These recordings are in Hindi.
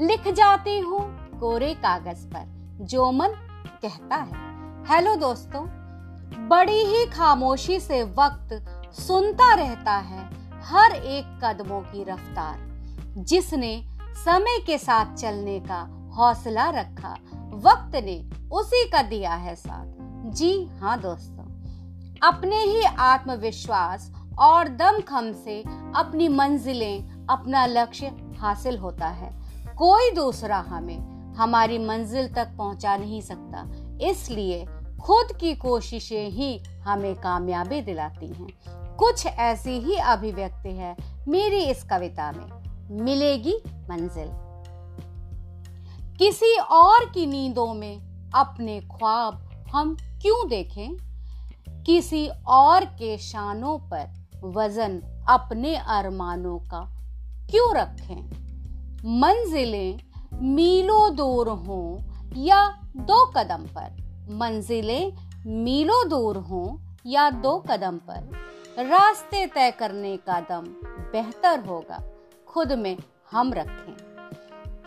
लिख जाती हूँ कोरे कागज़ पर, जो मन कहता है। हेलो दोस्तों, बड़ी ही खामोशी से वक्त सुनता रहता है हर एक कदमों की रफ्तार, जिसने समय के साथ चलने का हौसला रखा, वक्त ने उसी का दिया है साथ। जी हाँ दोस्तों, अपने ही आत्मविश्वास और दमखम से अपनी मंजिलें, अपना लक्ष्य हासिल होता है। कोई दूसरा हमें हमारी मंजिल तक पहुँचा नहीं सकता। इसलिए खुद की कोशिशें ही हमें कामयाबी दिलाती हैं। कुछ ऐसी ही अभिव्यक्ति है मेरी इस कविता में। मिलेगी मंजिल। किसी और की नींदों में अपने ख्वाब हम क्यों देखें? किसी और के शानों पर वज़न अपने अरमानों का क्यों रखें? मंजिलें मीलों दूर हों या दो कदम पर। मंजिलें मीलों दूर हों या दो कदम पर। रास्ते तय करने का दम बेहतर होगा, खुद में हम रखें।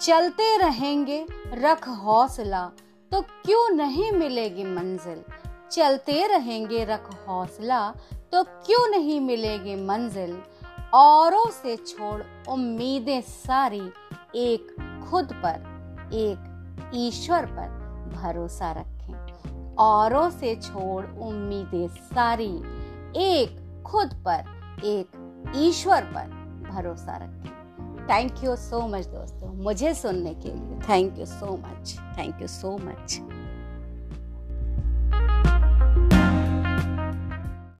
चलते रहेंगे, रख हौसला तो क्यों नहीं मिलेगी मंजिल? चलते रहेंगे, रख हौसला तो क्यों नहीं मिलेगी मंजिल? औरों से छोड़ उम्मीदें सारी एक खुद पर, एक ईश्वर पर भरोसा रखें। औरों से छोड़ उम्मीदें सारी एक खुद पर, एक ईश्वर पर भरोसा रखें। थैंक यू सो मच दोस्तों, मुझे सुनने के लिए। Thank you so much thank you so much